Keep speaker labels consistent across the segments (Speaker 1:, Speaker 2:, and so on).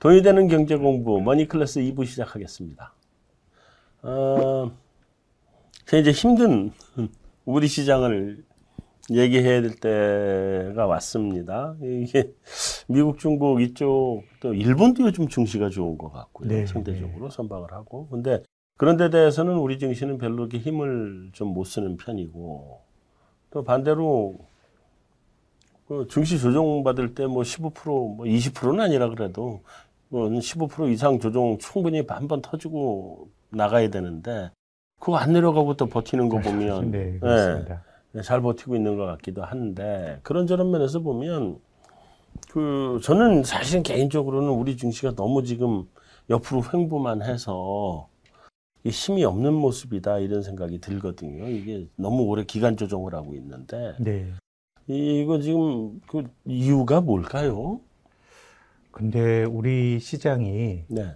Speaker 1: 돈이 되는 경제 공부 머니클래스 2부 시작하겠습니다. 어, 이제 힘든 우리 시장을 얘기해야 될 때가 왔습니다. 이게 미국, 중국 이쪽 또 일본도 요즘 증시가 좋은 것 같고요. 네, 상대적으로 네. 선방을 하고. 근데 그런 데 대해서는 우리 증시는 별로 이렇게 힘을 좀 못 쓰는 편이고 또 반대로 그 증시 조정 받을 때 뭐 15%뭐 20%는 아니라 그래도 뭐 15% 이상 조정 충분히 한 번 터지고 나가야 되는데 그거 안 내려가고 또 버티는 거 보면
Speaker 2: 네.
Speaker 1: 네, 잘 버티고 있는 것 같기도 한데 그런저런 면에서 보면 그 저는 사실 개인적으로는 우리 증시가 너무 지금 옆으로 횡보만 해서 힘이 없는 모습이다 이런 생각이 들거든요. 이게 너무 오래 기간 조정을 하고 있는데 네. 이거 지금 그 이유가 뭘까요?
Speaker 2: 근데 우리 시장이 네.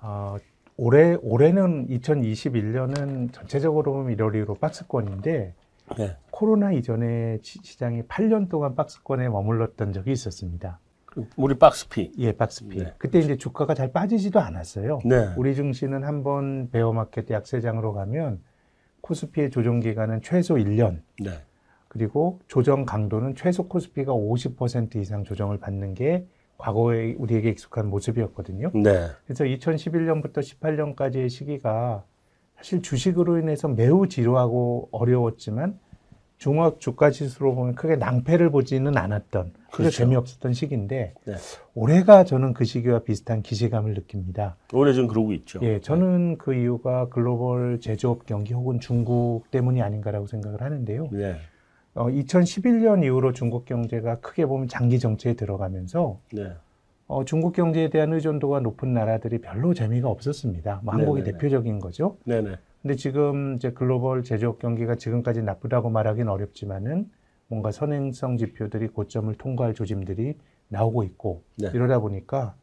Speaker 2: 어, 올해 올해는 2021년은 전체적으로 보면 1월 1로 박스권인데 네. 코로나 이전에 시장이 8년 동안 박스권에 머물렀던 적이 있었습니다.
Speaker 1: 우리 박스피.
Speaker 2: 예, 박스피. 네. 그때 이제 주가가 잘 빠지지도 않았어요. 네. 우리 증시는 한번 베어마켓 약세장으로 가면 코스피의 조정 기간은 최소 1년. 네. 그리고 조정 강도는 최소 코스피가 50% 이상 조정을 받는 게 과거에 우리에게 익숙한 모습이었거든요. 네. 그래서 2011년부터 18년까지의 시기가 사실 주식으로 인해서 매우 지루하고 어려웠지만 중학 주가 지수로 보면 크게 낭패를 보지는 않았던 그래서 그렇죠. 재미없었던 시기인데 네. 올해가 저는 그 시기와 비슷한 기시감을 느낍니다.
Speaker 1: 올해 좀 그러고 있죠.
Speaker 2: 예, 저는 네. 그 이유가 글로벌 제조업 경기 혹은 중국 때문이 아닌가라고 생각을 하는데요. 네. 어, 2011년 이후로 중국 경제가 크게 보면 장기 정체에 들어가면서 네. 어, 중국 경제에 대한 의존도가 높은 나라들이 별로 재미가 없었습니다. 뭐 한국이 네네네. 대표적인 거죠. 네네. 근데 지금 이제 글로벌 제조업 경기가 지금까지 나쁘다고 말하기는 어렵지만은 뭔가 선행성 지표들이 고점을 통과할 조짐들이 나오고 있고 네. 이러다 보니까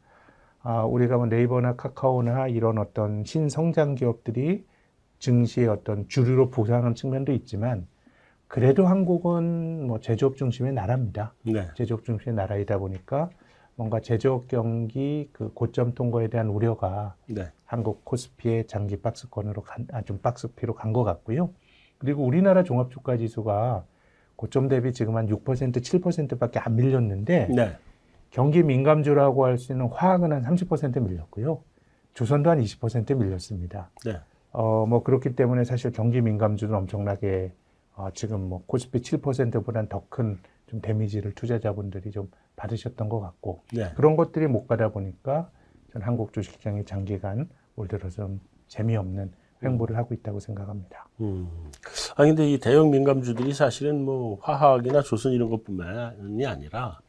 Speaker 2: 아, 우리가 뭐 네이버나 카카오나 이런 어떤 신성장 기업들이 증시의 어떤 주류로 부상하는 측면도 있지만 그래도 한국은 뭐 제조업 중심의 나라입니다. 네. 제조업 중심의 나라이다 보니까 뭔가 제조업 경기 그 고점 통과에 대한 우려가 네. 한국 코스피의 장기 박스권으로 간, 아, 좀 박스피로 간 것 같고요. 그리고 우리나라 종합주가 지수가 고점 대비 지금 한 6% 7%밖에 안 밀렸는데 네. 경기 민감주라고 할 수 있는 화학은 한 30% 밀렸고요. 조선도 한 20% 밀렸습니다. 네. 어, 뭐 그렇기 때문에 사실 경기 민감주는 엄청나게 어, 지금 뭐 코스피 7%보다는 더 큰 좀 데미지를 투자자분들이 좀 받으셨던 것 같고 네. 그런 것들이 못 가다 보니까 전 한국 주식시장이 장기간 올 들어서 좀 재미없는 횡보를 음. 하고 있다고 생각합니다. 음.
Speaker 1: 아 근데 이 대형 민감주들이 사실은 뭐 화학이나 조선 이런 것뿐만이 아니라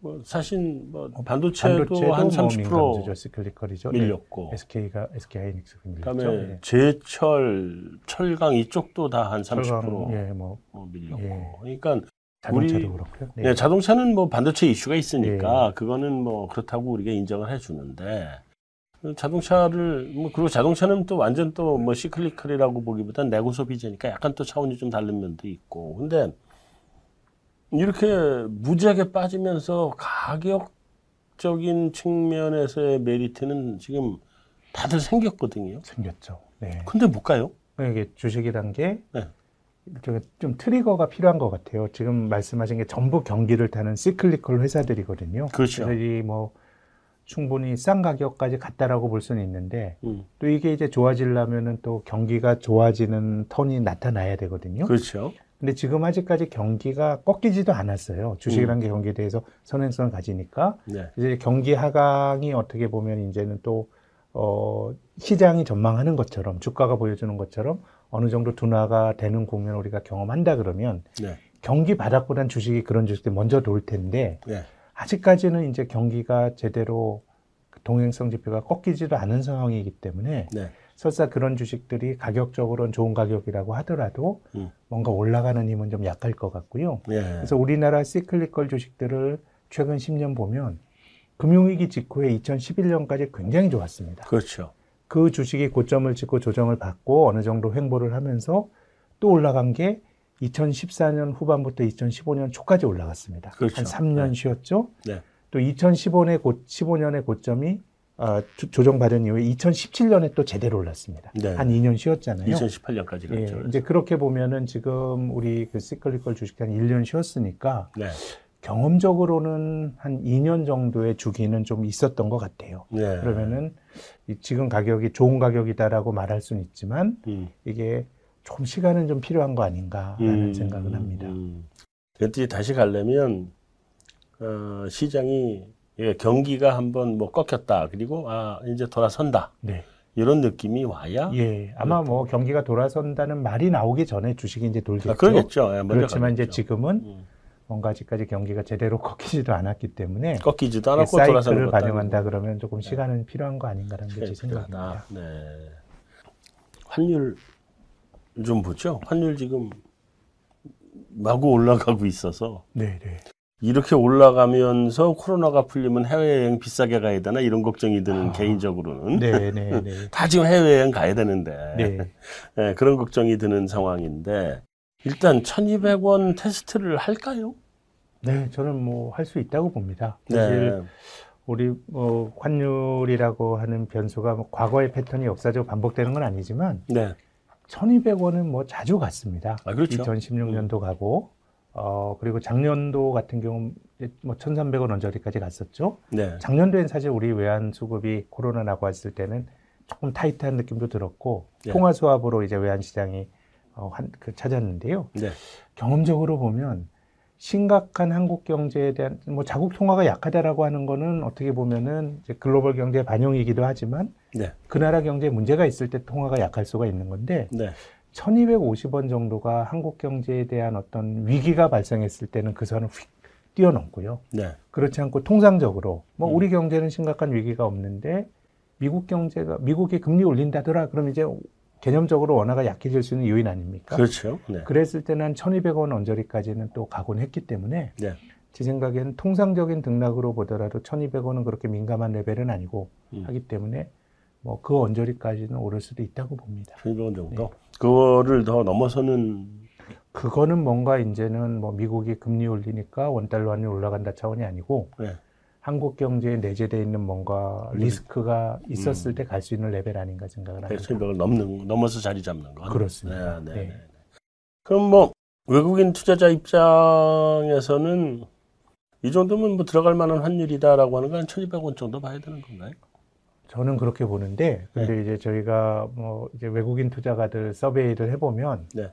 Speaker 1: 뭐 사실 뭐 어, 반도체도, 반도체도 한 30% 뭐 민감주죠.
Speaker 2: 시클리컬이죠.
Speaker 1: 밀렸고
Speaker 2: 네. SK가 SK 하이닉스가 밀렸죠.
Speaker 1: 그다음에 네. 제철, 철강 이쪽도 다 한 30% 철강, 예, 뭐, 뭐 밀렸고. 예. 그러니까
Speaker 2: 자동차도 우리, 그렇고요.
Speaker 1: 네. 네. 자동차는 뭐 반도체 이슈가 있으니까 네. 그거는 뭐 그렇다고 우리가 인정을 해주는데 자동차를 뭐 그리고 자동차는 또 완전 또 뭐 시클리컬이라고 보기보단 내구 소비재니까 약간 또 차원이 좀 다른 면도 있고 근데 이렇게 무지하게 빠지면서 가격적인 측면에서의 메리트는 지금 다들 생겼거든요.
Speaker 2: 생겼죠.
Speaker 1: 네. 근데 못 가요?
Speaker 2: 이게 주식이란 게 네. 좀 트리거가 필요한 것 같아요. 지금 말씀하신 게 전부 경기를 타는 시클리컬 회사들이거든요.
Speaker 1: 그렇죠.
Speaker 2: 그래서 뭐 충분히 싼 가격까지 갔다라고 볼 수는 있는데 음. 또 이게 이제 좋아지려면은 또 경기가 좋아지는 턴이 나타나야 되거든요.
Speaker 1: 그렇죠.
Speaker 2: 근데 지금 아직까지 경기가 꺾이지도 않았어요. 주식이라는 음. 게 경기에 대해서 선행성을 가지니까. 네. 이제 경기 하강이 어떻게 보면 이제는 또, 어, 시장이 전망하는 것처럼, 주가가 보여주는 것처럼 어느 정도 둔화가 되는 국면을 우리가 경험한다 그러면 네. 경기 바닥보단 주식이 그런 주식들이 먼저 돌 텐데 네. 아직까지는 이제 경기가 제대로 동행성 지표가 꺾이지도 않은 상황이기 때문에 네. 설사 그런 주식들이 가격적으로는 좋은 가격이라고 하더라도 음. 뭔가 올라가는 힘은 좀 약할 것 같고요. 예. 그래서 우리나라 시클리컬 주식들을 최근 10년 보면 금융위기 직후에 2011년까지 굉장히 좋았습니다.
Speaker 1: 그렇죠.
Speaker 2: 그 주식이 고점을 찍고 조정을 받고 어느 정도 횡보를 하면서 또 올라간 게 2014년 후반부터 2015년 초까지 올라갔습니다. 그렇죠. 한 3년 네. 쉬었죠. 네. 또 2015년의 고, 15년의 고점이 어, 조정받은 이후에 2017년에 또 제대로 올랐습니다. 네. 한 2년 쉬었잖아요.
Speaker 1: 2018년까지 갔죠.
Speaker 2: 예, 이제 그렇게 보면은 지금 우리 그 시클리컬 주식 한 1년 쉬었으니까 네. 경험적으로는 한 2년 정도의 주기는 좀 있었던 것 같아요. 네. 그러면은 지금 가격이 좋은 가격이다라고 말할 수는 있지만 음. 이게 좀 시간은 좀 필요한 거 아닌가라는 음. 생각은 합니다. 음.
Speaker 1: 그랬더니 다시 가려면 어, 시장이 경기가 한번 뭐 꺾였다 그리고 아 이제 돌아선다. 네. 이런 느낌이 와야
Speaker 2: 예 아마 뭐 경기가 돌아선다는 말이 나오기 전에 주식이 이제 돌겠죠. 아,
Speaker 1: 그러겠죠.
Speaker 2: 예, 그렇지만 가겠죠. 이제 지금은 음. 뭔가 아직까지 경기가 제대로 꺾이지도 않았기 때문에
Speaker 1: 꺾이지도 않았고
Speaker 2: 그 사이클을 반영한다 그러면 조금 네. 시간은 네. 필요한 거 아닌가라는 게 제 생각입니다. 네.
Speaker 1: 환율 좀 보죠. 환율 지금 마구 올라가고 있어서 네, 네. 이렇게 올라가면서 코로나가 풀리면 해외여행 비싸게 가야 되나 이런 걱정이 드는 아, 개인적으로는 네, 네, 네. 다 지금 해외여행 가야 되는데 네. 네, 그런 걱정이 드는 상황인데 일단 1,200원 테스트를 할까요?
Speaker 2: 네, 저는 뭐 할 수 있다고 봅니다. 사실 네. 우리 뭐 환율이라고 하는 변수가 뭐 과거의 패턴이 역사적으로 반복되는 건 아니지만 네. 1,200원은 뭐 자주 갔습니다. 아, 그렇죠. 2016년도 음. 가고 어 그리고 작년도 같은 경우 뭐 1,300원 언저리까지 갔었죠. 네. 작년도엔 사실 우리 외환 수급이 코로나 나고 왔을 때는 조금 타이트한 느낌도 들었고 네. 통화 수합으로 이제 외환 시장이 어, 한, 그 찾았는데요. 네. 경험적으로 보면 심각한 한국 경제에 대한 뭐 자국 통화가 약하다라고 하는 거는 어떻게 보면은 이제 글로벌 경제 반영이기도 하지만 네. 그 나라 경제에 문제가 있을 때 통화가 약할 수가 있는 건데 네. 1250원 정도가 한국 경제에 대한 어떤 위기가 발생했을 때는 그 선을 휙 뛰어넘고요. 네. 그렇지 않고 통상적으로 뭐 음. 우리 경제는 심각한 위기가 없는데 미국 경제가 미국이 금리 올린다더라 그럼 이제 개념적으로 원화가 약해질 수 있는 요인 아닙니까?
Speaker 1: 그렇죠. 네.
Speaker 2: 그랬을 때는 한 1200원 언저리까지는 또 가곤 했기 때문에 네. 제 생각에는 통상적인 등락으로 보더라도 1200원은 그렇게 민감한 레벨은 아니고 음. 하기 때문에 뭐 그 언저리까지는 오를 수도 있다고 봅니다.
Speaker 1: 1200원 정도? 네. 그거를 더 넘어서는
Speaker 2: 그거는 뭔가 이제는 뭐 미국이 금리 올리니까 원달러 환율 올라간다 차원이 아니고 네. 한국 경제에 내재되어 있는 뭔가 리스크가 있었을 음. 때 갈 수 있는 레벨 아닌가 생각을 합니다.
Speaker 1: 천이백을 넘는 넘어서 자리 잡는 거.
Speaker 2: 그렇습니다. 네, 네, 네. 네.
Speaker 1: 그럼 뭐 외국인 투자자 입장에서는 이 정도면 뭐 들어갈 만한 환율이다라고 하는 건 1,200원 정도 봐야 되는 건가요?
Speaker 2: 저는 그렇게 보는데 근데 네. 이제 저희가 뭐 이제 외국인 투자가들 서베이를 해보면 네.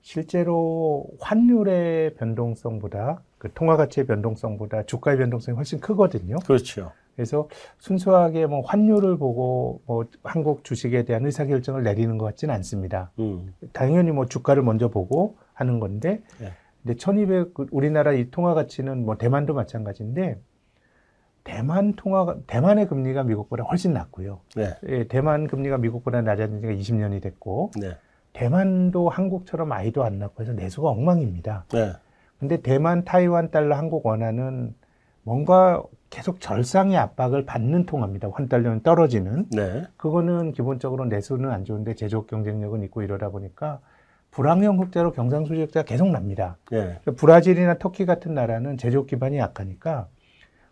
Speaker 2: 실제로 환율의 변동성보다 그 통화 가치의 변동성보다 주가의 변동성이 훨씬 크거든요.
Speaker 1: 그렇죠.
Speaker 2: 그래서 순수하게 뭐 환율을 보고 뭐 한국 주식에 대한 의사 결정을 내리는 것 같지는 않습니다. 음. 당연히 뭐 주가를 먼저 보고 하는 건데, 네. 근데 1200그 우리나라 이 통화 가치는 뭐 대만도 마찬가지인데 대만 통화 대만의 금리가 미국보다 훨씬 낮고요. 네. 예, 대만 금리가 미국보다 낮아진 지가 20년이 됐고, 네. 대만도 한국처럼 아이도 안 낳고 해서 내수가 엉망입니다. 네. 근데 대만, 타이완 달러, 한국 원화는 뭔가 계속 절상의 압박을 받는 통화입니다. 환달러는 떨어지는. 네. 그거는 기본적으로 내수는 안 좋은데 제조업 경쟁력은 있고 이러다 보니까 불황형 흑자로 경상수지 흑자가 계속 납니다. 네. 브라질이나 터키 같은 나라는 제조업 기반이 약하니까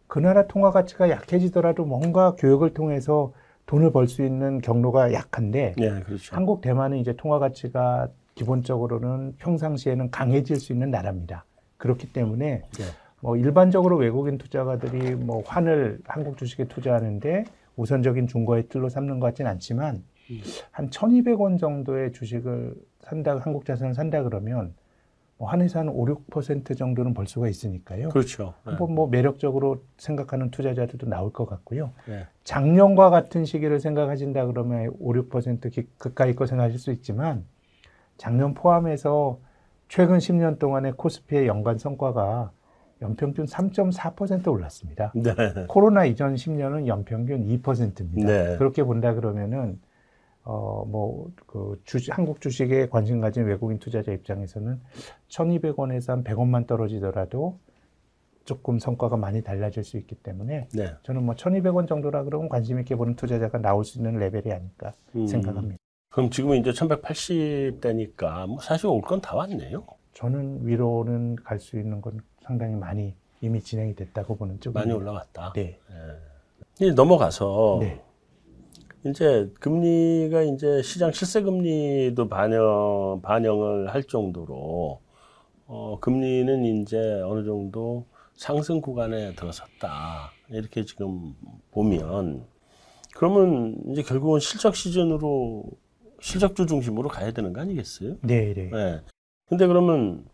Speaker 2: 그 나라 통화 가치가 약해지더라도 뭔가 교육을 통해서 돈을 벌 수 있는 경로가 약한데 네, 그렇죠. 한국 대만은 이제 통화 가치가 기본적으로는 평상시에는 강해질 수 있는 나라입니다. 그렇기 때문에 네. 뭐 일반적으로 외국인 투자가들이 뭐 환을 한국 주식에 투자하는데 우선적인 중거의 틀로 삼는 것 같지는 않지만 음. 한 1,200원 정도의 주식을 산다 한국 자산을 산다 그러면 뭐 한해서 한 5, 6% 정도는 벌 수가 있으니까요.
Speaker 1: 그렇죠.
Speaker 2: 네. 한번 뭐 매력적으로 생각하는 투자자들도 나올 것 같고요. 네. 작년과 같은 시기를 생각하신다 그러면 5, 6% 가까이 거 생각하실 수 있지만 작년 포함해서 최근 10년 동안의 코스피의 연간 성과가 연평균 3.4% 올랐습니다. 네. 코로나 이전 10년은 연평균 2%입니다. 네. 그렇게 본다 그러면은 어, 뭐, 그, 주식, 한국 주식에 관심 가진 외국인 투자자 입장에서는 1200원에서 한 100원만 떨어지더라도 조금 성과가 많이 달라질 수 있기 때문에 네. 저는 뭐 1200원 정도라 그러면 관심 있게 보는 투자자가 나올 수 있는 레벨이 아닐까 음. 생각합니다.
Speaker 1: 그럼 지금은 이제 1180대니까 뭐 사실 올 건 다 왔네요.
Speaker 2: 저는 위로는 갈 수 있는 건 상당히 많이 이미 진행이 됐다고 보는 쪽
Speaker 1: 많이 올라갔다. 네. 네. 넘어가서 네. 이제 금리가 이제 시장 실세 금리도 반영 반영을 할 정도로 어 금리는 이제 어느 정도 상승 구간에 들어섰다. 이렇게 지금 보면 그러면 이제 결국은 실적 시즌으로 실적주 중심으로 가야 되는 거 아니겠어요?
Speaker 2: 네, 네.
Speaker 1: 네. 근데 그러면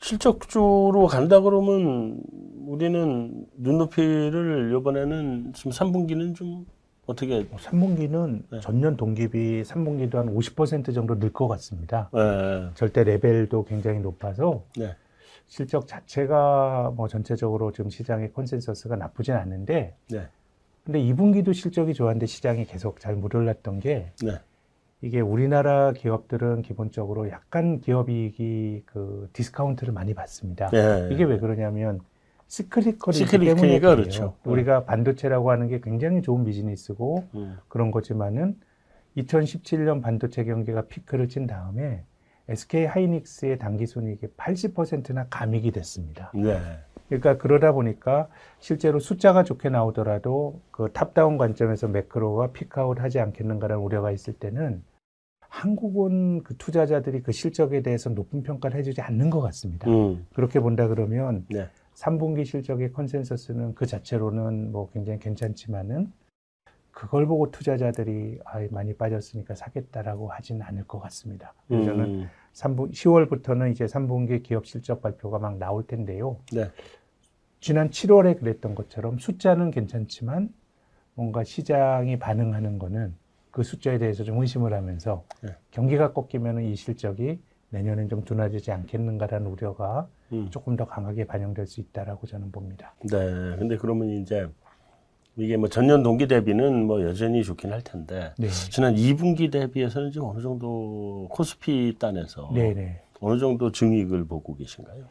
Speaker 1: 실적주로 간다 그러면 우리는 눈높이를 이번에는 지금 3분기는 좀 어떻게?
Speaker 2: 3분기는 뭐 네. 전년 동기비 3분기도 한 50% 정도 늘 것 같습니다. 네. 절대 레벨도 굉장히 높아서 네. 실적 자체가 뭐 전체적으로 지금 시장의 consensus가 나쁘진 않은데 네. 근데 2분기도 실적이 좋았는데 시장이 계속 잘 못 올랐던 게 네. 이게 우리나라 기업들은 기본적으로 약간 기업이익이 그 디스카운트를 많이 받습니다. 네. 이게 왜 그러냐면 cyclical이기 때문에 그렇죠. 우리가 반도체라고 하는 게 굉장히 좋은 비즈니스고 음. 그런 거지만은 2017년 반도체 경기가 피크를 친 다음에 SK 하이닉스의 당기 순이익이 80%나 감익이 됐습니다. 네. 그러니까 그러다 보니까 실제로 숫자가 좋게 나오더라도 그 top-down 관점에서 macro가 peak out 하지 않겠는가라는 우려가 있을 때는 한국은 그 투자자들이 그 실적에 대해서 높은 평가를 해주지 않는 것 같습니다. 음. 그렇게 본다 그러면 네. 3분기 실적의 컨센서스는 그 자체로는 뭐 굉장히 괜찮지만은 그걸 보고 투자자들이 아, 많이 빠졌으니까 사겠다라고 하지는 않을 것 같습니다. 그래서 저는 음. 3분, 10월부터는 이제 3분기 기업 실적 발표가 막 나올 텐데요. 네. 지난 7월에 그랬던 것처럼 숫자는 괜찮지만 뭔가 시장이 반응하는 거는 그 숫자에 대해서 좀 의심을 하면서 네. 경기가 꺾이면 이 실적이 내년엔 좀 둔화되지 않겠는가라는 우려가 음. 조금 더 강하게 반영될 수 있다라고 저는 봅니다.
Speaker 1: 네. 근데 그러면 이제 이게 뭐 전년 동기 대비는 뭐 여전히 좋긴 할 텐데 네. 지난 2분기 대비해서는 지금 어느 정도 코스피 단에서 네네. 네. 어느 정도 증익을 보고 계신가요?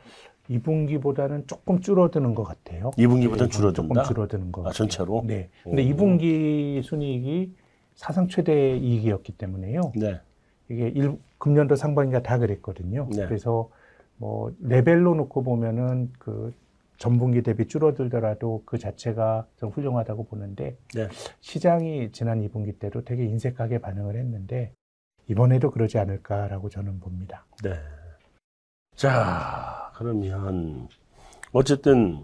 Speaker 2: 2분기보다는 조금 줄어드는 것 같아요.
Speaker 1: 2분기보다는 네, 줄어든다.
Speaker 2: 조금 줄어드는 것 아.
Speaker 1: 전체로?
Speaker 2: 네. 근데 오. 2분기 순이익이 사상 최대 이익이었기 때문에요. 네. 이게 일, 금년도 상반기가 다 그랬거든요. 네. 그래서 뭐 레벨로 놓고 보면은 그 전분기 대비 줄어들더라도 그 자체가 좀 훌륭하다고 보는데 네. 시장이 지난 2분기 때도 되게 인색하게 반응을 했는데 이번에도 그러지 않을까라고 저는 봅니다.
Speaker 1: 네. 자, 그러면 어쨌든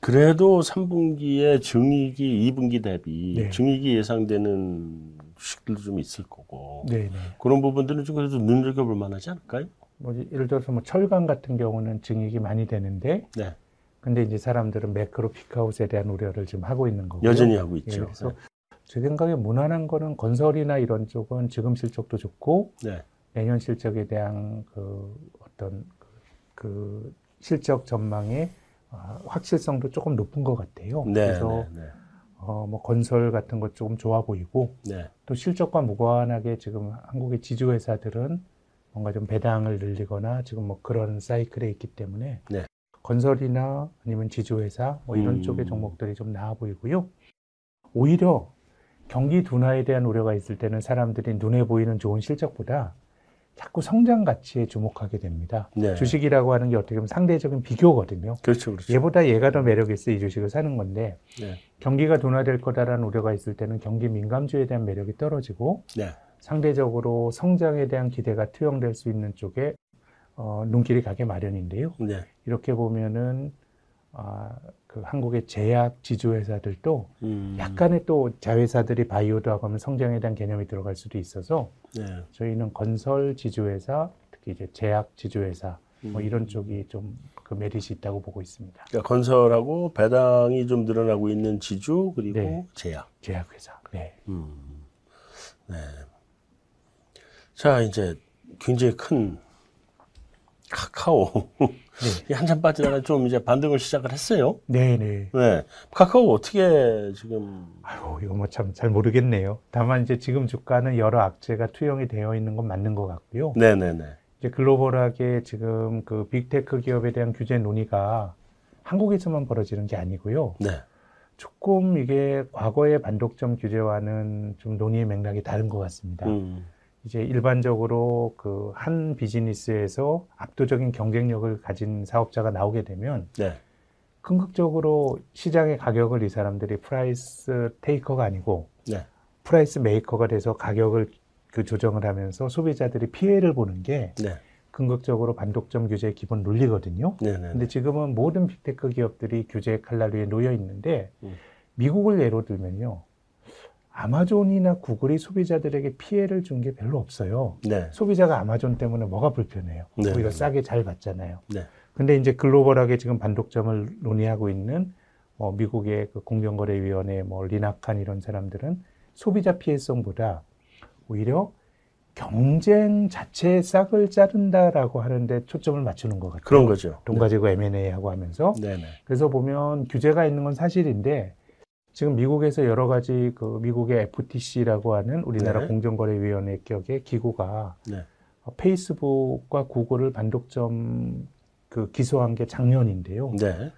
Speaker 1: 그래도 3분기에 증익이 2분기 대비 네. 증익이 예상되는 주식들도 좀 있을 거고 네, 네. 그런 부분들은 좀 그래도 눈여겨볼 만하지 않을까요?
Speaker 2: 뭐 예를 들어서 뭐 철강 같은 경우는 증익이 많이 되는데 네. 근데 이제 사람들은 매크로 피크아웃에 대한 우려를 지금 하고 있는 거고
Speaker 1: 여전히 하고 있죠. 예,
Speaker 2: 그래서 네. 제 생각에 무난한 거는 건설이나 이런 쪽은 지금 실적도 좋고 네. 내년 실적에 대한 그 어떤 그, 그 실적 전망의 어, 확실성도 조금 높은 것 같아요. 네, 그래서 네, 네. 어, 뭐 건설 같은 것 조금 좋아 보이고 네. 또 실적과 무관하게 지금 한국의 지주 회사들은 뭔가 좀 배당을 늘리거나 지금 뭐 그런 사이클에 있기 때문에 네. 건설이나 아니면 지주회사 뭐 이런 음. 쪽의 종목들이 좀 나아 보이고요. 오히려 경기 둔화에 대한 우려가 있을 때는 사람들이 눈에 보이는 좋은 실적보다 자꾸 성장 가치에 주목하게 됩니다. 네. 주식이라고 하는 게 어떻게 보면 상대적인 비교거든요.
Speaker 1: 그렇죠, 그렇죠.
Speaker 2: 얘보다 얘가 더 매력 있어 이 주식을 사는 건데 네. 경기가 둔화될 거다라는 우려가 있을 때는 경기 민감주에 대한 매력이 떨어지고 네. 상대적으로 성장에 대한 기대가 투영될 수 있는 쪽에 어, 눈길이 가게 마련인데요. 네. 이렇게 보면은 아, 그 한국의 제약 지주회사들도 음. 약간의 또 자회사들이 바이오도 하고 하면 성장에 대한 개념이 들어갈 수도 있어서 네. 저희는 건설 지주회사 특히 이제 제약 지주회사 뭐 음. 뭐 이런 쪽이 좀 그 메리트 있다고 보고 있습니다.
Speaker 1: 그러니까 건설하고 배당이 좀 늘어나고 있는 지주 그리고 네. 제약.
Speaker 2: 제약회사. 네. 음. 네.
Speaker 1: 자 이제 굉장히 큰 카카오 네. 한참 빠지다가 좀 이제 반등을 시작을 했어요.
Speaker 2: 네네.
Speaker 1: 네. 카카오 어떻게 지금?
Speaker 2: 아유 이거 뭐 참 잘 모르겠네요. 다만 이제 지금 주가는 여러 악재가 투영이 되어 있는 건 맞는 것 같고요.
Speaker 1: 네네네.
Speaker 2: 이제 글로벌하게 지금 그 빅테크 기업에 대한 규제 논의가 한국에서만 벌어지는 게 아니고요. 네. 조금 이게 과거의 반독점 규제와는 좀 논의의 맥락이 다른 것 같습니다. 음. 이제 일반적으로 그 한 비즈니스에서 압도적인 경쟁력을 가진 사업자가 나오게 되면 네. 궁극적으로 시장의 가격을 이 사람들이 price taker가 아니고 네. price maker가 돼서 가격을 그 조정을 하면서 소비자들이 피해를 보는 게 네. 궁극적으로 반독점 규제의 기본 논리거든요. 네네. 네, 근데 지금은 모든 big tech 기업들이 규제 칼날 위에 놓여 있는데 음. 미국을 예로 들면요. 아마존이나 구글이 소비자들에게 피해를 준 게 별로 없어요. 네. 소비자가 아마존 때문에 뭐가 불편해요? 네. 오히려 싸게 잘 받잖아요. 네. 근데 이제 글로벌하게 지금 반독점을 논의하고 있는 뭐 미국의 그 공정거래위원회 뭐 리나칸 이런 사람들은 소비자 피해성보다 오히려 경쟁 자체의 싹을 자른다라고 하는데 초점을 맞추는 것 같아요.
Speaker 1: 그런 거죠.
Speaker 2: 돈 가지고 네. M&A 하고 하면서. 네네. 그래서 보면 규제가 있는 건 사실인데 지금 미국에서 여러 가지 그 미국의 FTC라고 하는 우리나라 네. 공정거래위원회 격의 기구가 네. 페이스북과 구글을 반독점 그 기소한 게 작년인데요. 네.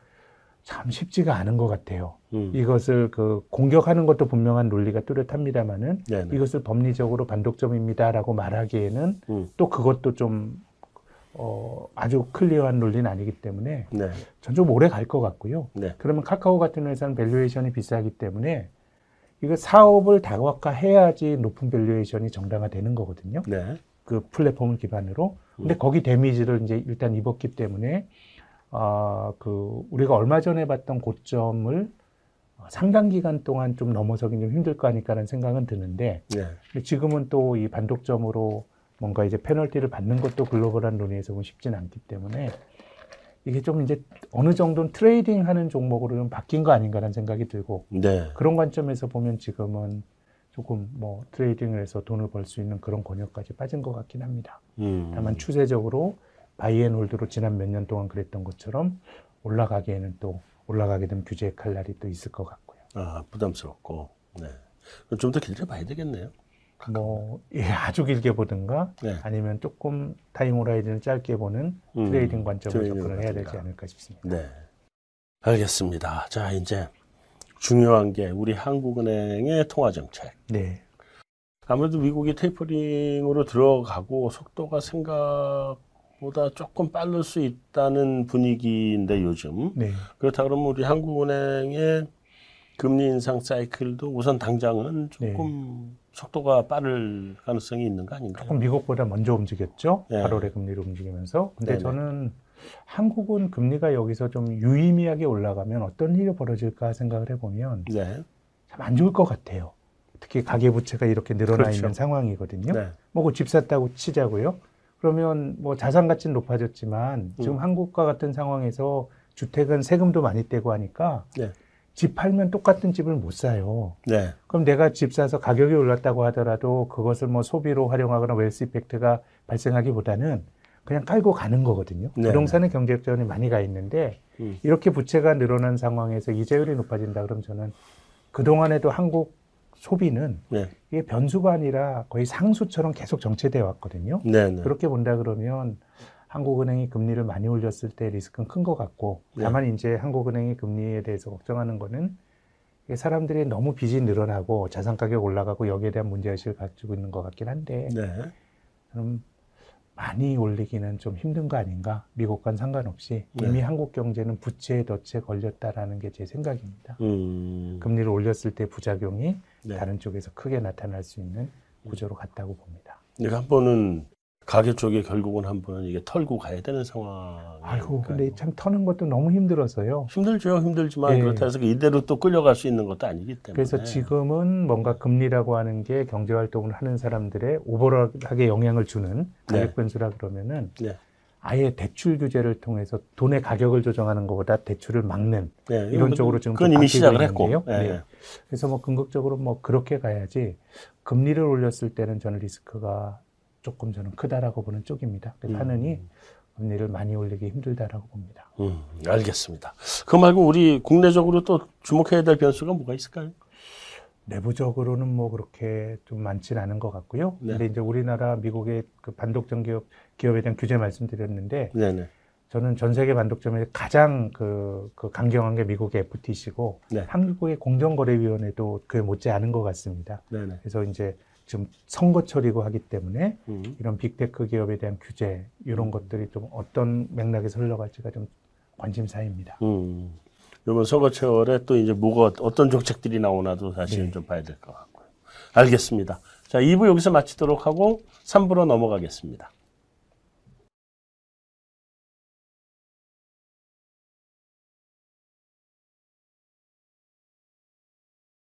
Speaker 2: 참 쉽지가 않은 것 같아요. 음. 이것을 그 공격하는 것도 분명한 논리가 뚜렷합니다만은 네네. 이것을 법리적으로 반독점입니다라고 말하기에는 음. 또 그것도 좀 어, 아주 클리어한 논리는 아니기 때문에 네. 전 좀 오래 갈 것 같고요. 네. 그러면 카카오 같은 회사는 valuation이 비싸기 때문에 이거 사업을 다각화해야지 높은 valuation이 정당화되는 거거든요. 네. 그 플랫폼을 기반으로. 근데 음. 거기 damage를 이제 일단 입었기 때문에 아, 그 우리가 얼마 전에 봤던 고점을 상당 기간 동안 좀 넘어서긴 좀 힘들 거 아닐까라는 생각은 드는데 네. 지금은 또 이 반독점으로 뭔가 이제 페널티를 받는 것도 글로벌한 논의에서 보면 쉽지는 않기 때문에 이게 좀 이제 어느 정도는 trading 하는 종목으로 좀 바뀐 거 아닌가라는 생각이 들고 네. 그런 관점에서 보면 지금은 조금 뭐 trading을 해서 돈을 벌 수 있는 그런 권역까지 빠진 것 같긴 합니다. 음. 다만 추세적으로 buy and hold로 지난 몇 년 동안 그랬던 것처럼 올라가기에는 또 올라가게 되면 규제 칼날이 또 있을 것 같고요.
Speaker 1: 아 부담스럽고 네. 좀 더 길게 봐야 되겠네요.
Speaker 2: 뭐 예, 아주 길게 보든가 네. 아니면 조금 time horizon을 짧게 보는 음, trading 관점으로 접근을 해야 되지 않을까 싶습니다. 네.
Speaker 1: 알겠습니다. 자, 이제 중요한 게 우리 한국은행의 통화 정책. 네. 아무래도 미국이 테이퍼링으로 들어가고 속도가 생각보다 조금 빠를 수 있다는 분위기인데 요즘. 네. 그렇다 그러면 우리 한국은행의 금리 인상 사이클도 우선 당장은 조금 네. 속도가 빠를 가능성이 있는 거 아닌가요?
Speaker 2: 조금 미국보다 먼저 움직였죠. 네. 8월에 금리를 움직이면서. 근데 네네. 저는 한국은 금리가 여기서 좀 유의미하게 올라가면 어떤 일이 벌어질까 생각을 해보면 네. 참안 좋을 것 같아요. 특히 가계부채가 이렇게 늘어나 그렇죠. 있는 상황이거든요. 네. 뭐집 샀다고 치자고요. 그러면 뭐 자산 가치는 높아졌지만 지금 음. 한국과 같은 상황에서 주택은 세금도 많이 떼고 하니까 네. 집 팔면 똑같은 집을 못 사요. 네. 그럼 내가 집 사서 가격이 올랐다고 하더라도 그것을 뭐 소비로 활용하거나 웰스 이펙트가 발생하기보다는 그냥 깔고 가는 거거든요. 네. 부동산은 경제적전이 많이 가 있는데 음. 이렇게 부채가 늘어난 상황에서 이자율이 높아진다 그러면 저는 그동안에도 한국 소비는 네. 이게 변수가 아니라 거의 상수처럼 계속 정체되어 왔거든요. 네, 네. 그렇게 본다 그러면 한국은행이 금리를 많이 올렸을 때 리스크는 큰 것 같고 네. 다만 네. 이제 한국은행이 금리에 대해서 걱정하는 거는 사람들이 너무 빚이 늘어나고 자산 가격 올라가고 여기에 대한 문제의식을 가지고 있는 것 같긴 한데 네. 좀 많이 올리기는 좀 힘든 거 아닌가 미국과는 상관없이 네. 이미 한국 경제는 부채에 덫에 걸렸다라는 게 제 생각입니다. 음. 금리를 올렸을 때 부작용이 네. 다른 쪽에서 크게 나타날 수 있는 구조로 갔다고 봅니다.
Speaker 1: 내가 한 번은 가게 쪽에 결국은 한번 이게 털고 가야 되는 상황.
Speaker 2: 아이고, 근데 참 터는 것도 너무 힘들어서요.
Speaker 1: 힘들죠, 힘들지만 네. 그렇다 해서 이대로 또 끌려갈 수 있는 것도 아니기 때문에.
Speaker 2: 그래서 지금은 뭔가 금리라고 하는 게 경제 활동을 하는 사람들의 오버락하게 영향을 주는 가격 네. 변수라 그러면은 네. 아예 대출 규제를 통해서 돈의 가격을 조정하는 것보다 대출을 막는 네, 이런 쪽으로 지금
Speaker 1: 그건 이미 시작을 했고. 네.
Speaker 2: 네. 그래서 뭐 궁극적으로 뭐 그렇게 가야지 금리를 올렸을 때는 저는 리스크가 조금 저는 크다라고 보는 쪽입니다. 음. 하느니 금리를 많이 올리기 힘들다라고 봅니다.
Speaker 1: 음, 알겠습니다. 그 말고 우리 국내적으로 또 주목해야 될 변수가 뭐가 있을까요?
Speaker 2: 내부적으로는 뭐 그렇게 좀 많지는 않은 것 같고요. 네. 근데 이제 우리나라 미국의 그 반독점 기업 기업에 대한 규제 말씀드렸는데 네네. 저는 전 세계 반독점에 가장 그, 그 강경한 게 미국의 FTC고 네. 한국의 공정거래위원회도 그에 못지 않은 것 같습니다. 네네. 그래서 이제 지금 선거철이고 하기 때문에 음. 이런 빅테크 기업에 대한 규제 이런 음. 것들이 좀 어떤 맥락에서 흘러갈지가 좀 관심사입니다. 음.
Speaker 1: 이번 서거채월에 또 이제 뭐가 어떤 정책들이 나오나도 사실은 네. 좀 봐야 될 것 같고요. 알겠습니다. 자, 2부 여기서 마치도록 하고 3부로 넘어가겠습니다.